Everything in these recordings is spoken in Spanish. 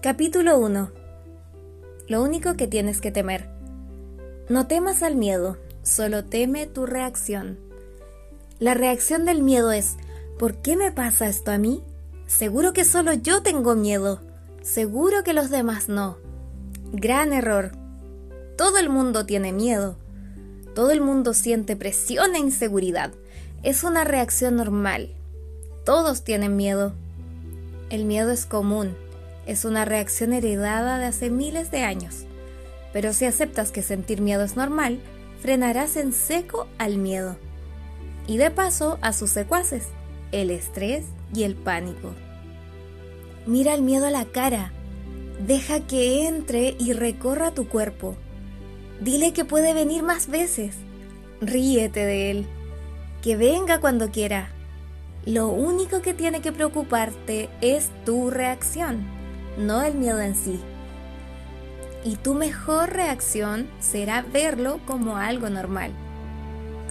Capítulo 1 Lo único que tienes que temer. No temas al miedo, solo teme tu reacción. La reacción del miedo es, ¿por qué me pasa esto a mí? Seguro que solo yo tengo miedo. Seguro que los demás no. Gran error. Todo el mundo tiene miedo. Todo el mundo siente presión e inseguridad. Es una reacción normal. Todos tienen miedo. El miedo es común. Es una reacción heredada de hace miles de años. Pero si aceptas que sentir miedo es normal, frenarás en seco al miedo. Y de paso a sus secuaces, el estrés y el pánico. Mira el miedo a la cara. Deja que entre y recorra tu cuerpo. Dile que puede venir más veces. Ríete de él. Que venga cuando quiera. Lo único que tiene que preocuparte es tu reacción, no el miedo en sí. Y tu mejor reacción será verlo como algo normal.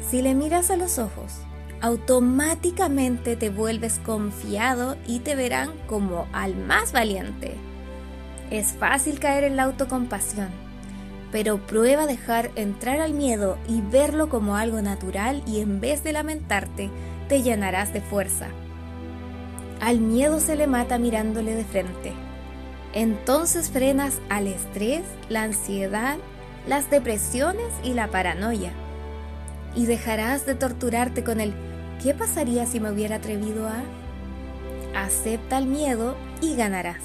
Si le miras a los ojos, automáticamente te vuelves confiado y te verán como al más valiente. Es fácil caer en la autocompasión, pero prueba dejar entrar al miedo y verlo como algo natural y en vez de lamentarte, te llenarás de fuerza. Al miedo se le mata mirándole de frente. Entonces frenas al estrés, la ansiedad, las depresiones y la paranoia. Y dejarás de torturarte con el ¿qué pasaría si me hubiera atrevido a? Acepta el miedo y ganarás.